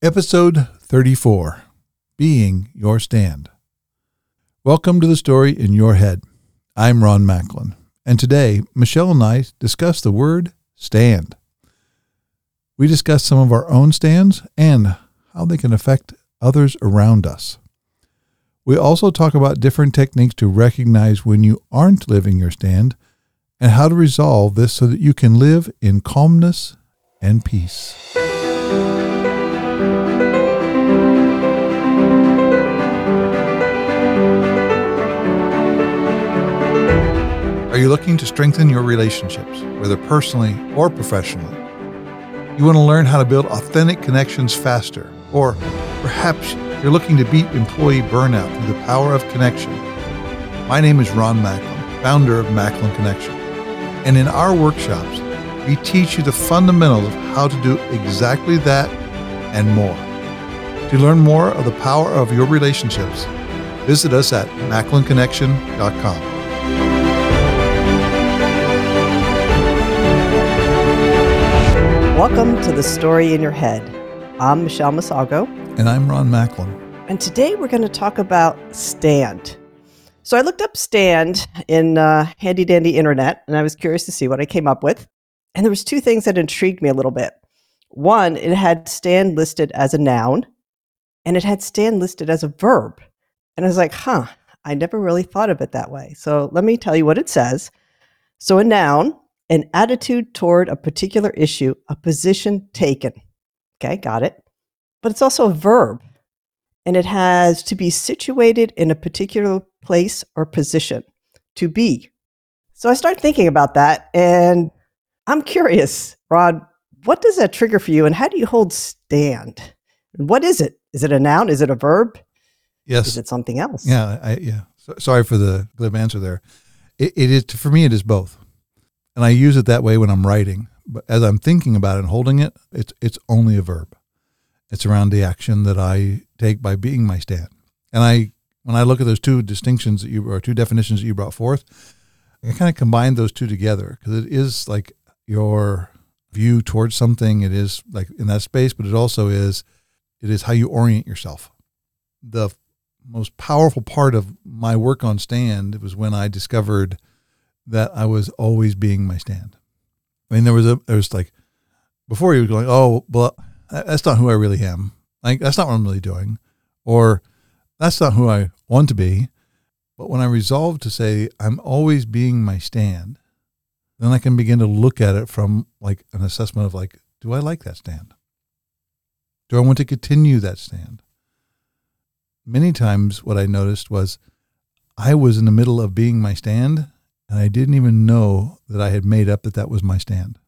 Episode 34 Being Your Stand. Welcome to the story in your head. I'm Ron Macklin, and today Michelle and I discuss the word stand. We discuss some of our own stands and how they can affect others around us. We also talk about different techniques to recognize when you aren't living your stand and how to resolve this so that you can live in calmness and peace. Are you looking to strengthen your relationships, whether personally or professionally? You want to learn how to build authentic connections faster, or perhaps you're looking to beat employee burnout through the power of connection. My name is Ron Macklin, founder of Macklin Connection. And in our workshops, we teach you the fundamentals of how to do exactly that and more. To learn more of the power of your relationships, visit us at macklinconnection.com. Welcome to the story in your head. I'm Michelle Mosolgo. And I'm Ron Macklin. And today we're going to talk about stand. So I looked up stand in uh, handy dandy internet and I was curious to see what I came up with. And there was two things that intrigued me a little bit. One, it had stand listed as a noun and it had stand listed as a verb. And I was like, huh, I never really thought of it that way. So let me tell you what it says. So a noun an attitude toward a particular issue, a position taken. Okay, got it. But it's also a verb, and it has to be situated in a particular place or position, to be. So I start thinking about that, and I'm curious, Ron, what does that trigger for you, and how do you hold stand? What is it? Is it a noun? Is it a verb? Yes. Is it something else? Yeah, I, yeah. So, sorry for the glib answer there. It, it is for me. It is both and I use it that way when I'm writing. But as I'm thinking about it and holding it, it's it's only a verb. It's around the action that I take by being my stand. And I when I look at those two distinctions that you or two definitions that you brought forth, I kind of combine those two together because it is like your view towards something. It is like in that space, but it also is it is how you orient yourself. The most powerful part of my work on stand was when I discovered that I was always being my stand. I mean, there was a, there was like, before you were going, oh, well, that's not who I really am. Like, that's not what I'm really doing. Or that's not who I want to be. But when I resolve to say, I'm always being my stand, then I can begin to look at it from like an assessment of like, do I like that stand? Do I want to continue that stand? Many times what I noticed was I was in the middle of being my stand and I didn't even know that I had made up that that was my stand.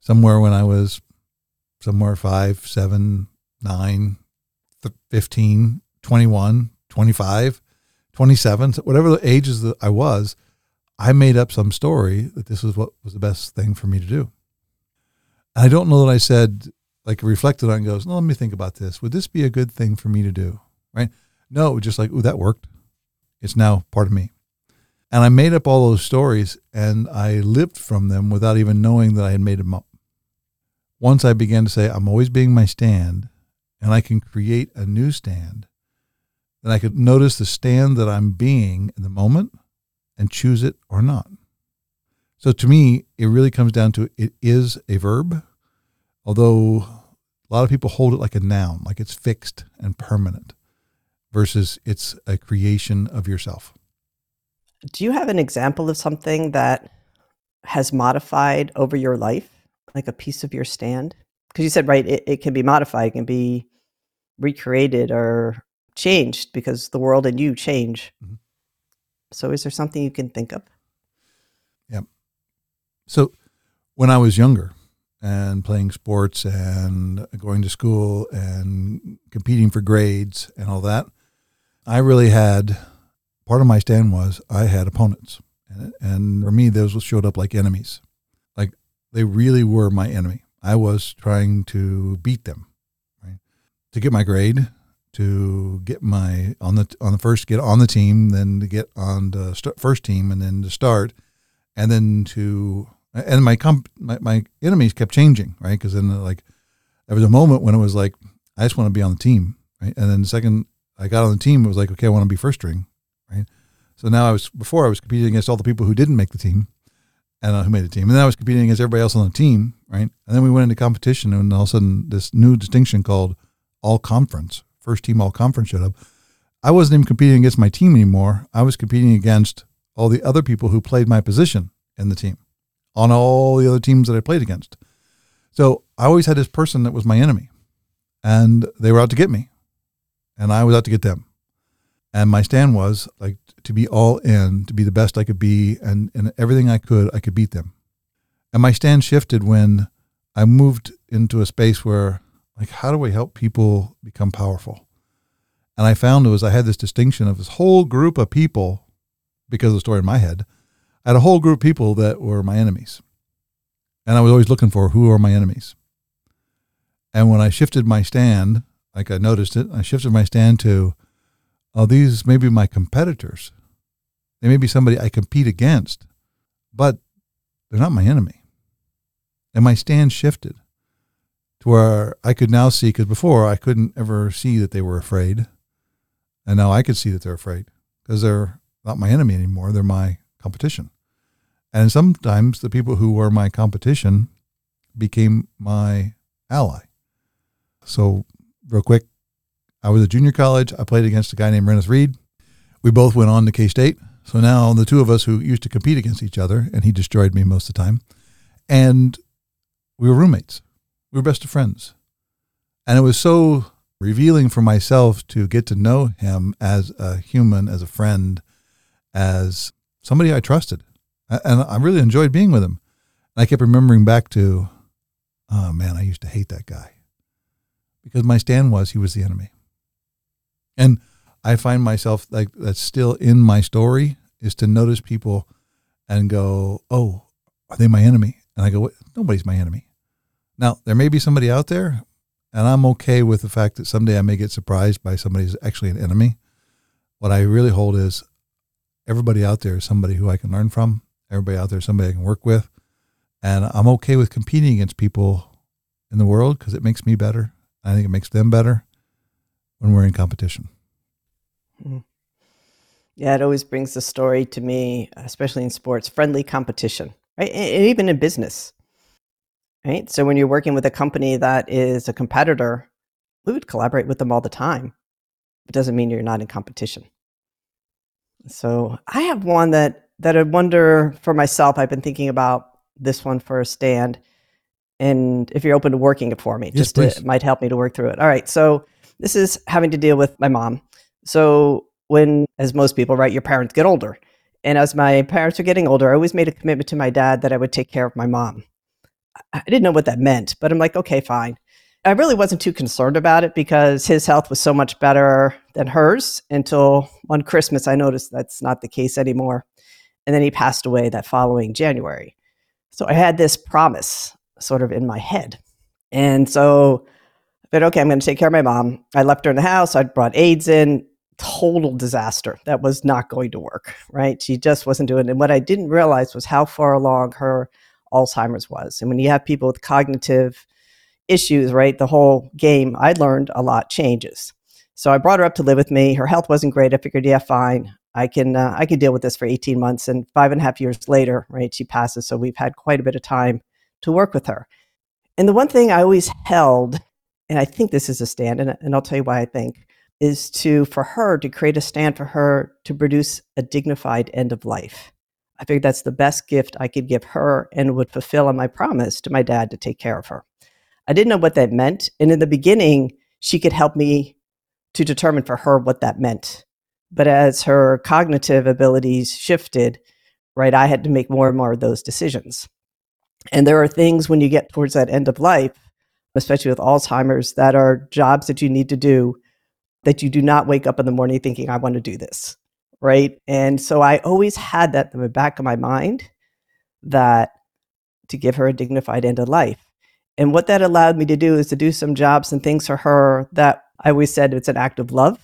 Somewhere when I was somewhere five, seven, nine, 15, 21, 25, 27, whatever the ages that I was, I made up some story that this was what was the best thing for me to do. And I don't know that I said, like reflected on goes, no, let me think about this. Would this be a good thing for me to do? Right? No, just like, oh, that worked. It's now part of me. And I made up all those stories and I lived from them without even knowing that I had made them up. Once I began to say, I'm always being my stand and I can create a new stand, then I could notice the stand that I'm being in the moment and choose it or not. So to me, it really comes down to it is a verb, although a lot of people hold it like a noun, like it's fixed and permanent, versus it's a creation of yourself. Do you have an example of something that has modified over your life, like a piece of your stand? Because you said, right, it, it can be modified, it can be recreated or changed because the world and you change. Mm-hmm. So, is there something you can think of? Yeah. So, when I was younger and playing sports and going to school and competing for grades and all that, I really had part of my stand was I had opponents, and, and for me, those showed up like enemies. Like they really were my enemy. I was trying to beat them, right? To get my grade, to get my on the on the first get on the team, then to get on the st- first team, and then to start, and then to and my comp my, my enemies kept changing, right? Because then like there was a moment when it was like I just want to be on the team, right? And then the second I got on the team, it was like, okay, I want to be first string? So now I was before I was competing against all the people who didn't make the team, and uh, who made the team, and then I was competing against everybody else on the team, right? And then we went into competition, and all of a sudden this new distinction called all conference, first team all conference showed up. I wasn't even competing against my team anymore. I was competing against all the other people who played my position in the team on all the other teams that I played against. So I always had this person that was my enemy, and they were out to get me, and I was out to get them. And my stand was like to be all in, to be the best I could be, and, and everything I could, I could beat them. And my stand shifted when I moved into a space where, like, how do I help people become powerful? And I found it was I had this distinction of this whole group of people, because of the story in my head, I had a whole group of people that were my enemies. And I was always looking for who are my enemies. And when I shifted my stand, like I noticed it, I shifted my stand to, oh, these may be my competitors. They may be somebody I compete against, but they're not my enemy. And my stand shifted to where I could now see, because before I couldn't ever see that they were afraid. And now I could see that they're afraid because they're not my enemy anymore. They're my competition. And sometimes the people who were my competition became my ally. So, real quick, I was at junior college. I played against a guy named Rennis Reed. We both went on to K State. So now the two of us who used to compete against each other, and he destroyed me most of the time, and we were roommates. We were best of friends. And it was so revealing for myself to get to know him as a human, as a friend, as somebody I trusted and I really enjoyed being with him. And I kept remembering back to, oh man, I used to hate that guy because my stand was he was the enemy. And I find myself like that's still in my story is to notice people and go, oh, are they my enemy? And I go, nobody's my enemy. Now, there may be somebody out there, and I'm okay with the fact that someday I may get surprised by somebody who's actually an enemy. What I really hold is everybody out there is somebody who I can learn from everybody out there is somebody I can work with. And I'm okay with competing against people in the world because it makes me better. I think it makes them better when we're in competition. Mm-hmm. Yeah, it always brings the story to me, especially in sports, friendly competition, right? And even in business, right? So when you're working with a company that is a competitor, we would collaborate with them all the time. It doesn't mean you're not in competition. So I have one that that I wonder for myself. I've been thinking about this one for a stand, and if you're open to working it for me, yes, just to, it might help me to work through it. All right, so this is having to deal with my mom. So when, as most people, right, your parents get older, and as my parents are getting older, I always made a commitment to my dad that I would take care of my mom. I didn't know what that meant, but I'm like, okay, fine. I really wasn't too concerned about it because his health was so much better than hers until one Christmas I noticed that's not the case anymore. And then he passed away that following January. So I had this promise sort of in my head. And so Said, okay, I'm going to take care of my mom. I left her in the house. I brought aides in. Total disaster. That was not going to work, right? She just wasn't doing it. And what I didn't realize was how far along her Alzheimer's was. And when you have people with cognitive issues, right, the whole game, I learned a lot changes. So I brought her up to live with me. Her health wasn't great. I figured, yeah, fine. I can uh, I can deal with this for 18 months. And five and a half years later, right, she passes. So we've had quite a bit of time to work with her. And the one thing I always held, and I think this is a stand, and, and I'll tell you why I think, is to for her to create a stand for her to produce a dignified end of life. I figured that's the best gift I could give her and would fulfill on my promise to my dad to take care of her. I didn't know what that meant. And in the beginning, she could help me to determine for her what that meant. But as her cognitive abilities shifted, right, I had to make more and more of those decisions. And there are things when you get towards that end of life, especially with Alzheimer's, that are jobs that you need to do that you do not wake up in the morning thinking, I want to do this. Right. And so I always had that in the back of my mind that to give her a dignified end of life. And what that allowed me to do is to do some jobs and things for her that I always said it's an act of love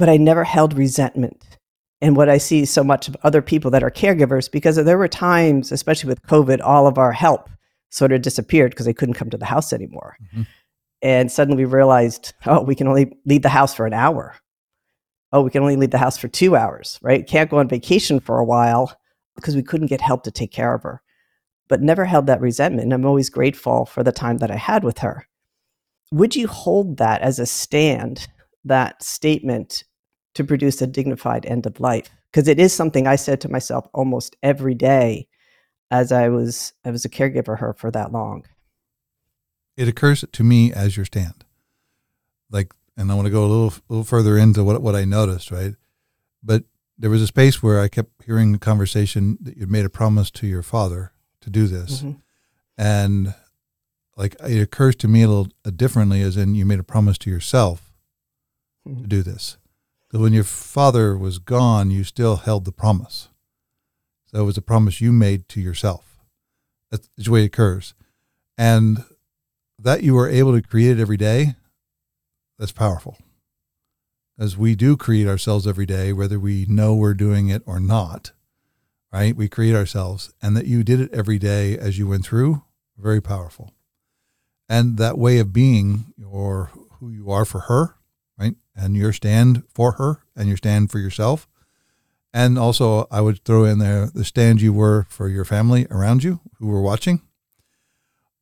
but I never held resentment. And what I see so much of other people that are caregivers, because there were times, especially with COVID, all of our help sort of disappeared because they couldn't come to the house anymore. Mm-hmm. And suddenly we realized, oh, we can only leave the house for an hour. Oh, we can only leave the house for two hours, right? Can't go on vacation for a while because we couldn't get help to take care of her, but never held that resentment. I'm always grateful for the time that I had with her. Would you hold that as a stand, that statement to produce a dignified end of life? Because it is something I said to myself almost every day as I was I was a caregiver her for that long. It occurs to me as your stand. Like and I want to go a little a little further into what what I noticed, right? But there was a space where I kept hearing the conversation that you made a promise to your father to do this. Mm-hmm. And like it occurs to me a little uh, differently as in you made a promise to yourself mm-hmm. to do this. So when your father was gone, you still held the promise. So it was a promise you made to yourself. That's the way it occurs. And that you are able to create it every day, that's powerful. As we do create ourselves every day, whether we know we're doing it or not, right? We create ourselves. And that you did it every day as you went through, very powerful. And that way of being or who you are for her, right? And your stand for her and your stand for yourself and also, I would throw in there the stand you were for your family around you who were watching.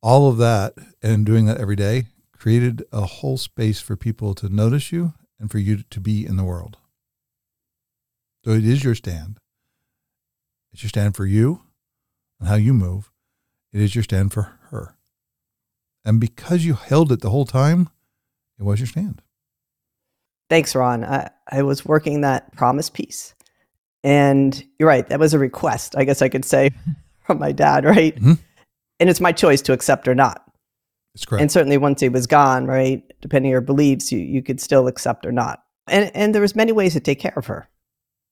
All of that and doing that every day created a whole space for people to notice you and for you to be in the world. So it is your stand. It's your stand for you and how you move. It is your stand for her. And because you held it the whole time, it was your stand. Thanks, Ron. I, I was working that promise piece and you're right, that was a request, I guess I could say, from my dad, right? Mm-hmm. And it's my choice to accept or not. That's correct. And certainly once he was gone, right, depending on your beliefs, you, you could still accept or not. And and there was many ways to take care of her.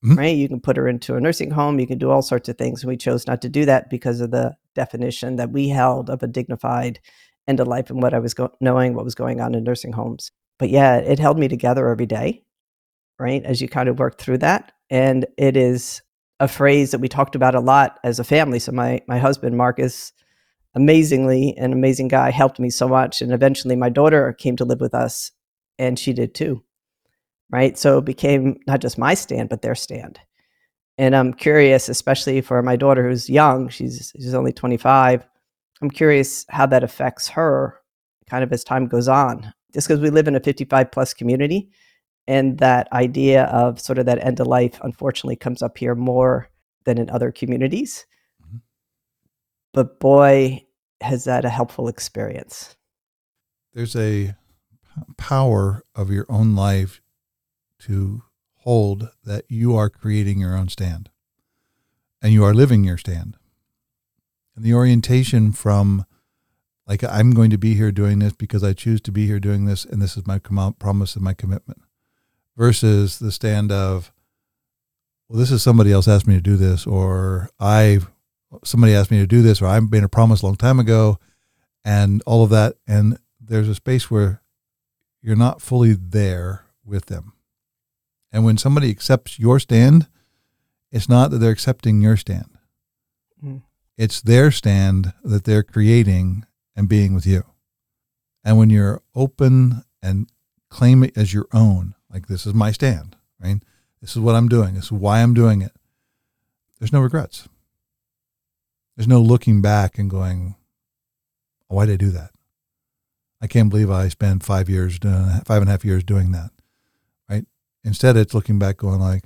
Mm-hmm. Right? You can put her into a nursing home, you can do all sorts of things. And we chose not to do that because of the definition that we held of a dignified end of life and what I was go- knowing what was going on in nursing homes. But yeah, it held me together every day, right? As you kind of worked through that. And it is a phrase that we talked about a lot as a family. So my my husband Marcus, amazingly an amazing guy, helped me so much, and eventually my daughter came to live with us, and she did too. Right, so it became not just my stand, but their stand. And I'm curious, especially for my daughter who's young, she's she's only 25. I'm curious how that affects her, kind of as time goes on. Just because we live in a 55 plus community, and that idea of sort of that end of life unfortunately comes up here more than in other communities. Mm-hmm. but boy has that a helpful experience. There's a power of your own life to hold that you are creating your own stand and you are living your stand. And the orientation from like i'm going to be here doing this because i choose to be here doing this and this is my com- promise and my commitment versus the stand of, well, this is somebody else asked me to do this, or I, somebody asked me to do this, or I made a promise a long time ago, and all of that. And there's a space where you're not fully there with them. And when somebody accepts your stand, it's not that they're accepting your stand. Mm. It's their stand that they're creating and being with you. And when you're open and claim it as your own, like this is my stand, right? This is what I'm doing. This is why I'm doing it. There's no regrets. There's no looking back and going, why did I do that? I can't believe I spent five years, doing, five and a half years doing that, right? Instead, it's looking back, going like,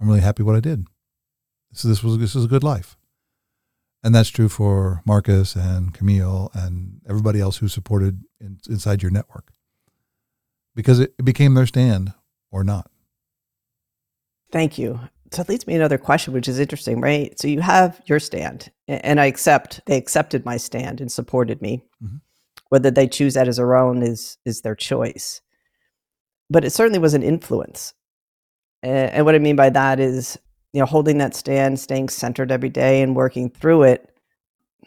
I'm really happy what I did. This, this was this is a good life, and that's true for Marcus and Camille and everybody else who supported in, inside your network because it became their stand or not. Thank you. So it leads me another question, which is interesting, right? So you have your stand, and I accept they accepted my stand and supported me. Mm-hmm. Whether they choose that as their own is is their choice, but it certainly was an influence. And what I mean by that is, you know, holding that stand, staying centered every day, and working through it.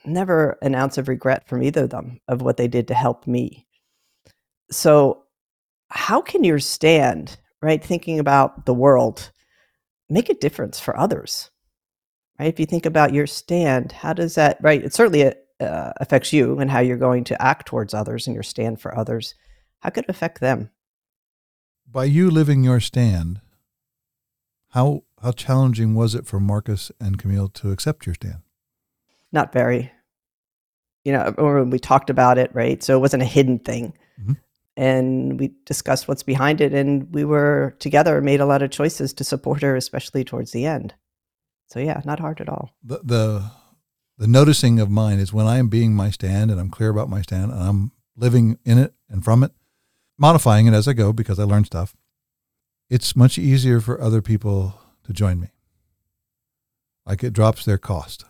Never an ounce of regret from either of them of what they did to help me. So how can your stand, right, thinking about the world, make a difference for others? Right? If you think about your stand, how does that, right? It certainly uh, affects you and how you're going to act towards others and your stand for others, how could it affect them? By you living your stand, how how challenging was it for Marcus and Camille to accept your stand? Not very. You know, when we talked about it, right? So it wasn't a hidden thing. Mhm. And we discussed what's behind it, and we were together, made a lot of choices to support her, especially towards the end. So yeah, not hard at all. The the the noticing of mine is when I am being my stand and I'm clear about my stand and I'm living in it and from it, modifying it as I go because I learn stuff. It's much easier for other people to join me. Like it drops their cost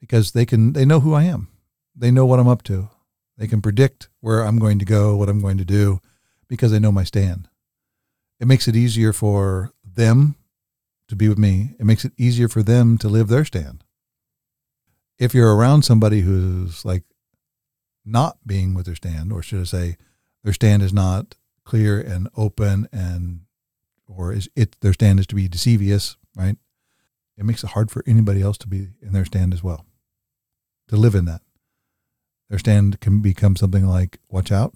because they can they know who I am. They know what I'm up to. They can predict where I'm going to go, what I'm going to do because they know my stand. It makes it easier for them to be with me. It makes it easier for them to live their stand. If you're around somebody who's like not being with their stand, or should I say, their stand is not clear and open and or is it their stand is to be deceivious, right? It makes it hard for anybody else to be in their stand as well. To live in that. Their stand can become something like watch out.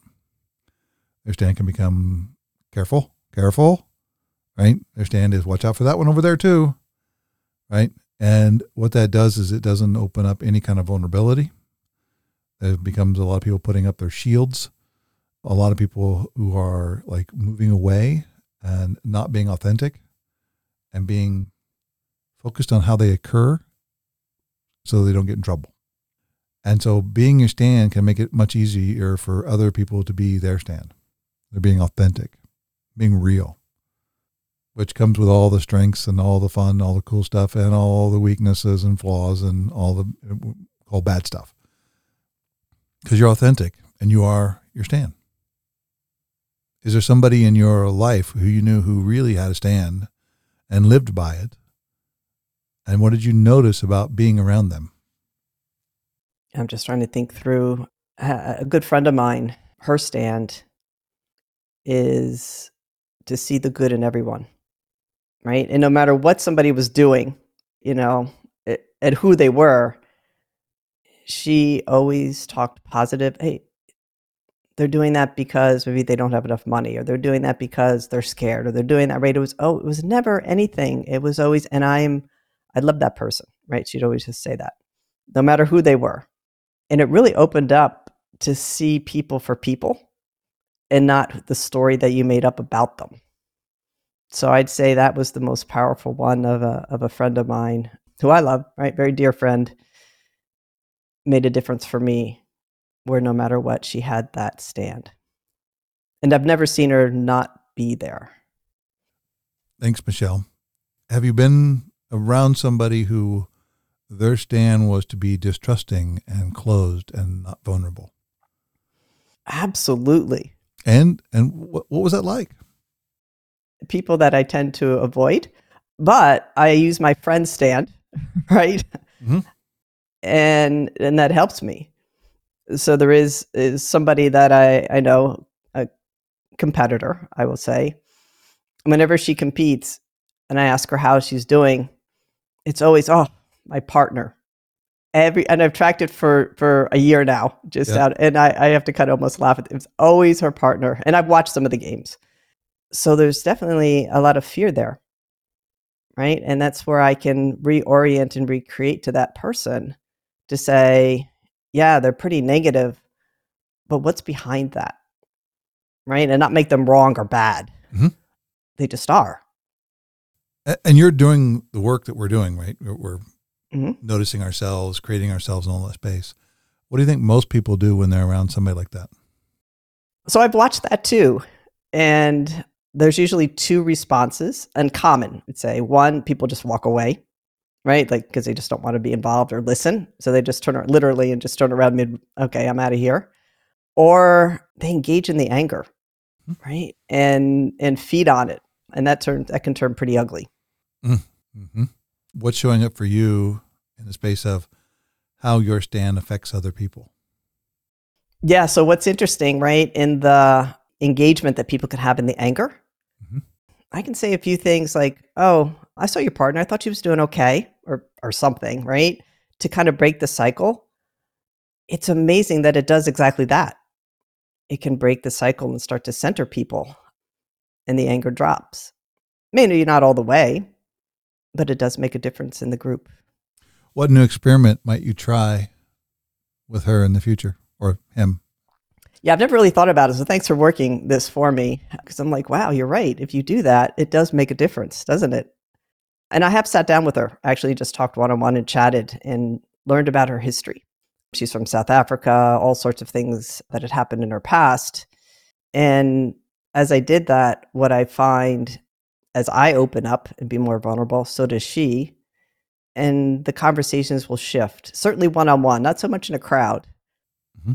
Their stand can become careful, careful, right? Their stand is watch out for that one over there too, right? And what that does is it doesn't open up any kind of vulnerability. It becomes a lot of people putting up their shields, a lot of people who are like moving away and not being authentic and being focused on how they occur so they don't get in trouble. And so being your stand can make it much easier for other people to be their stand. They're being authentic, being real, which comes with all the strengths and all the fun, all the cool stuff, and all the weaknesses and flaws and all the uh, all bad stuff. Because you're authentic and you are your stand. Is there somebody in your life who you knew who really had a stand and lived by it? And what did you notice about being around them? I'm just trying to think through. A good friend of mine, her stand is to see the good in everyone, right? And no matter what somebody was doing, you know, and who they were, she always talked positive. Hey, they're doing that because maybe they don't have enough money, or they're doing that because they're scared, or they're doing that right. It was oh, it was never anything. It was always, and I'm, I love that person, right? She'd always just say that, no matter who they were and it really opened up to see people for people and not the story that you made up about them. So I'd say that was the most powerful one of a of a friend of mine who I love, right? Very dear friend made a difference for me where no matter what she had that stand. And I've never seen her not be there. Thanks, Michelle. Have you been around somebody who their stand was to be distrusting and closed and not vulnerable? Absolutely. And and what, what was that like? People that I tend to avoid, but I use my friend stand, right? Mhm. And and that helps me. So there is is somebody that I I know a competitor, I will say. Whenever she competes and I ask her how she's doing, it's always oh, my partner. Every and I've tracked it for for a year now, just Yeah. out, and I I have to kind of almost laugh at it. It's always her partner, and I've watched some of the games, so there's definitely a lot of fear there, right? And that's where I can reorient and recreate to that person to say, yeah, they're pretty negative, but what's behind that, right? And not make them wrong or bad. Mhm. They just are. And you're doing the work that we're doing, right? We're, Mhm. noticing ourselves, creating ourselves in all that space. What do you think most people do when they're around somebody like that? So I've watched that too. And there's usually two responses, uncommon. I'd say one, people just walk away, right? Like because they just don't want to be involved or listen. So they just turn ar- literally and just turn around mid, okay, I'm out of here. Or they engage in the anger, Hmm. right? And and feed on it. And that turns that can turn pretty ugly. hmm What's showing up for you in the space of how your stand affects other people? Yeah. So what's interesting, right? In the engagement that people can have in the anger, Mhm. I can say a few things like, "Oh, I saw your partner. I thought she was doing okay," or or something, right? To kind of break the cycle. it's amazing that it does exactly that. It can break the cycle and start to center people, and the anger drops. Maybe not all the way, but it does make a difference in the group. What new experiment might you try with her in the future or him? Yeah, I've never really thought about it. So thanks for working this for me. Because I'm like, wow, you're right. If you do that, it does make a difference, doesn't it? And I have sat down with her, actually just talked one on one and chatted and learned about her history. She's from South Africa, all sorts of things that had happened in her past. And as I did that, what I find as I open up and be more vulnerable, so does she. And the conversations will shift, certainly one on one, not so much in a crowd, mm-hmm.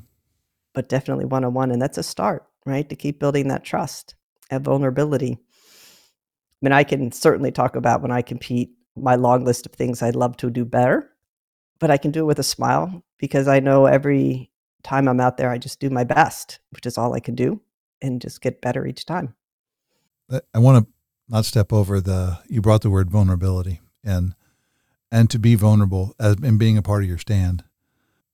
but definitely one on one. And that's a start, right? To keep building that trust and vulnerability. I mean, I can certainly talk about when I compete, my long list of things I'd love to do better, but I can do it with a smile because I know every time I'm out there, I just do my best, which is all I can do, and just get better each time. I want to not step over the. You brought the word vulnerability, and and to be vulnerable as in being a part of your stand.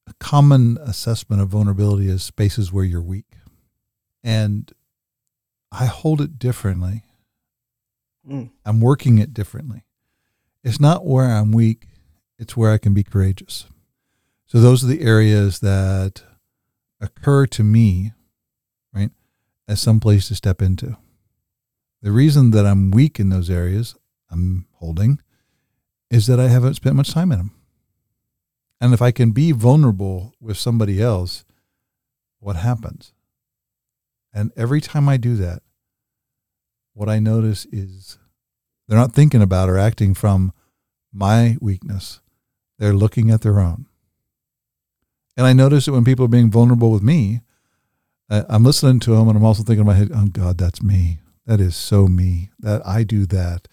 A common assessment of vulnerability is spaces where you're weak, and I hold it differently. Mm. I'm working it differently. It's not where I'm weak; it's where I can be courageous. So those are the areas that occur to me, right, as some place to step into. The reason that I'm weak in those areas I'm holding is that I haven't spent much time in them. And if I can be vulnerable with somebody else, what happens? And every time I do that, what I notice is they're not thinking about or acting from my weakness. They're looking at their own. And I notice that when people are being vulnerable with me, uh, I'm listening to them and I'm also thinking in my head, oh God, that's me. That is so me. That I do that.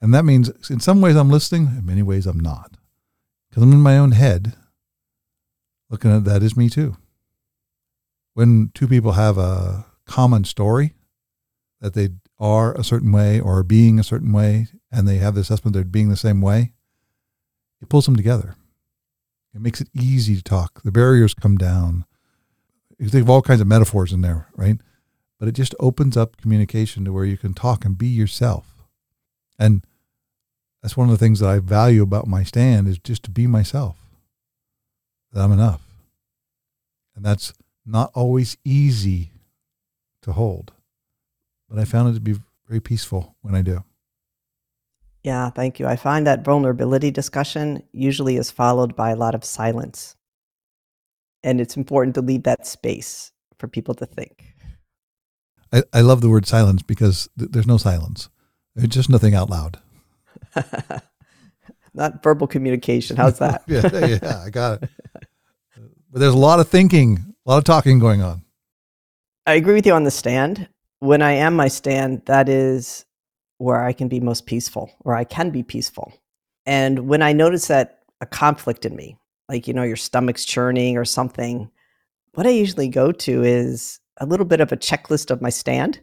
And that means in some ways I'm listening, in many ways I'm not. Because I'm in my own head looking at that is me too. When two people have a common story that they are a certain way or are being a certain way and they have the assessment they're being the same way, it pulls them together. It makes it easy to talk. The barriers come down. You think of all kinds of metaphors in there, right? But it just opens up communication to where you can talk and be yourself. And that's one of the things that I value about my stand is just to be myself. That I'm enough. And that's not always easy to hold. But I found it to be very peaceful when I do. Yeah, thank you. I find that vulnerability discussion usually is followed by a lot of silence. And it's important to leave that space for people to think. I, I love the word silence because th- there's no silence. There's just nothing out loud. Not verbal communication. How's that? yeah, yeah, I got it. But there's a lot of thinking, a lot of talking going on. I agree with you on the stand. When I am my stand, that is where I can be most peaceful, where I can be peaceful. And when I notice that a conflict in me, like, you know, your stomach's churning or something, what I usually go to is a little bit of a checklist of my stand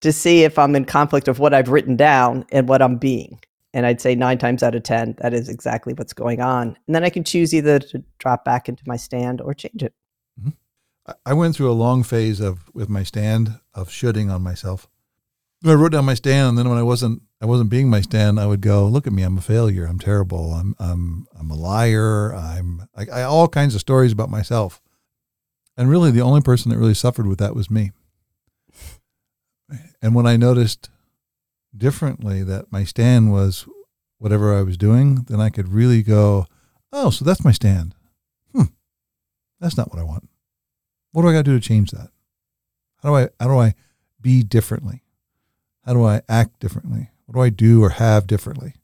to see if I'm in conflict of what I've written down and what I'm being. And I'd say nine times out of 10, that is exactly what's going on. And then I can choose either to drop back into my stand or change it. Mm-hmm. I went through a long phase of with my stand of shooting on myself. I wrote down my stand, and then when I wasn't I wasn't being my stand, I would go, "Look at me, I'm a failure. I'm terrible. I'm I'm I'm a liar. I'm I, I all kinds of stories about myself." And really, the only person that really suffered with that was me. And when I noticed differently that my stand was whatever I was doing, then I could really go, "Oh, so that's my stand. Hmm, that's not what I want. What do I got to do to change that? How do I how do I be differently?" How do I act differently? What do I do or have differently?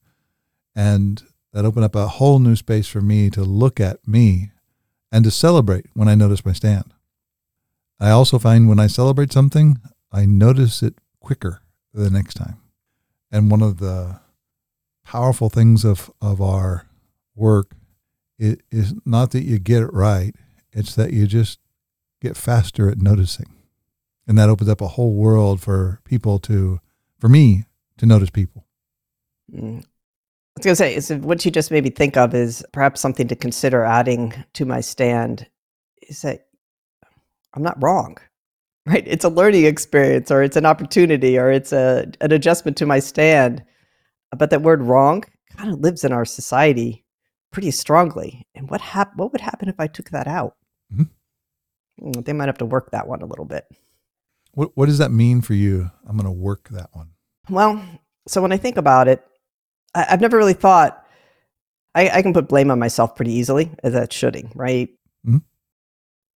And that opened up a whole new space for me to look at me and to celebrate when I notice my stand. I also find when I celebrate something, I notice it quicker the next time. And one of the powerful things of, of our work it is not that you get it right, it's that you just get faster at noticing. And that opens up a whole world for people to for me to notice people. Mm, I was going to say, what you just made me think of is perhaps something to consider adding to my stand is that I'm not wrong, right? It's a learning experience or it's an opportunity or it's a, an adjustment to my stand. But that word wrong kind of lives in our society pretty strongly. And what hap- what would happen if I took that out? Mhm. Mm, They might have to work that one a little bit. What what does that mean for you? I'm going to work that one. Well, so when I think about it, I, I've never really thought I, I can put blame on myself pretty easily as that shoulding, right? Mhm.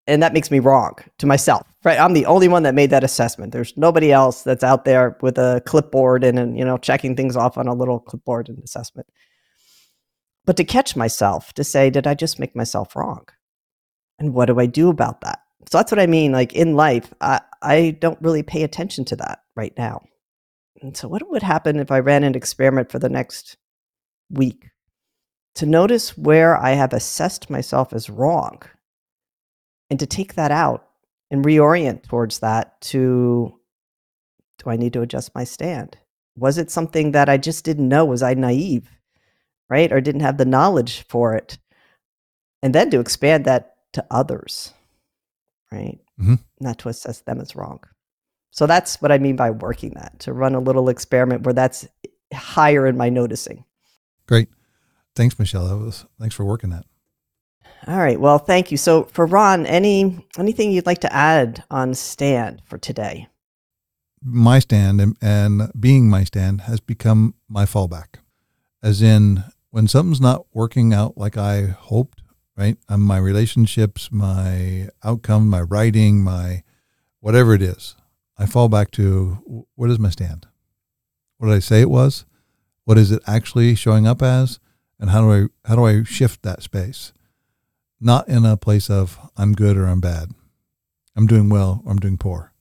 And that makes me wrong to myself, right? I'm the only one that made that assessment. There's nobody else that's out there with a clipboard and, and you know checking things off on a little clipboard and assessment. But to catch myself, to say, did I just make myself wrong? And what do I do about that? So that's what I mean. Like in life, I, I don't really pay attention to that right now. And so, what would happen if I ran an experiment for the next week to notice where I have assessed myself as wrong and to take that out and reorient towards that to do I need to adjust my stand? Was it something that I just didn't know? Was I naive, right? Or didn't have the knowledge for it? And then to expand that to others, right? Mhm. Not to assess them as wrong. So that's what I mean by working that, to run a little experiment where that's higher in my noticing. Great. Thanks, Michelle. That was thanks for working that. All right. Well, thank you. So for Ron, any anything you'd like to add on stand for today? my stand and, and being my stand has become my fallback. As in, when something's not working out like I hoped, right? Um, my relationships, my outcome, my writing, my whatever it is, I fall back to where does my stand? What did I say it was? What is it actually showing up as? And how do I how do I shift that space? Not in a place of I'm good or I'm bad. I'm doing well or I'm doing poor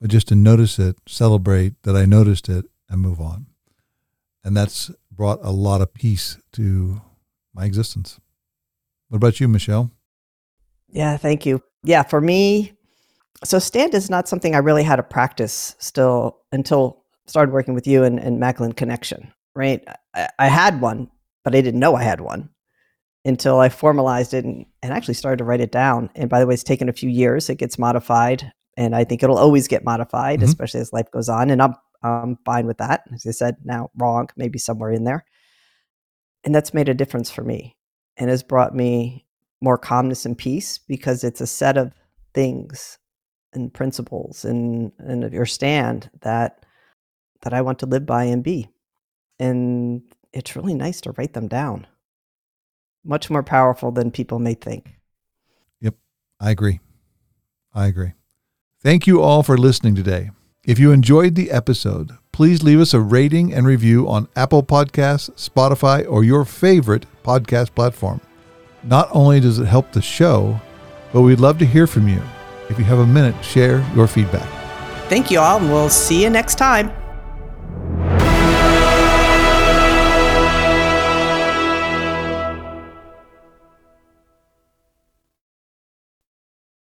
but just to notice it, celebrate that I noticed it, and move on. And that's brought a lot of peace to my existence. What about you, Michelle? Yeah, thank you. Yeah, for me, so stand is not something I really had to practice still until started working with you and, and Macklin Connection, right? I, I had one, but I didn't know I had one until I formalized it and, and actually started to write it down. And by the way, it's taken a few years. It gets modified, and I think it'll always get modified, Mhm. especially as life goes on. And I'm I'm fine with that. As I said, now wrong, maybe somewhere in there. And that's made a difference for me and has brought me more calmness and peace because it's a set of things and principles and and your stand that that I want to live by and be. And it's really nice to write them down. Much more powerful than people may think. Yep, I agree. I agree. Thank you all for listening today. If you enjoyed the episode, please leave us a rating and review on Apple Podcasts, Spotify, or your favorite podcast platform. Not only does it help the show, but we'd love to hear from you. If you have a minute, share your feedback. Thank you all, and we'll see you next time.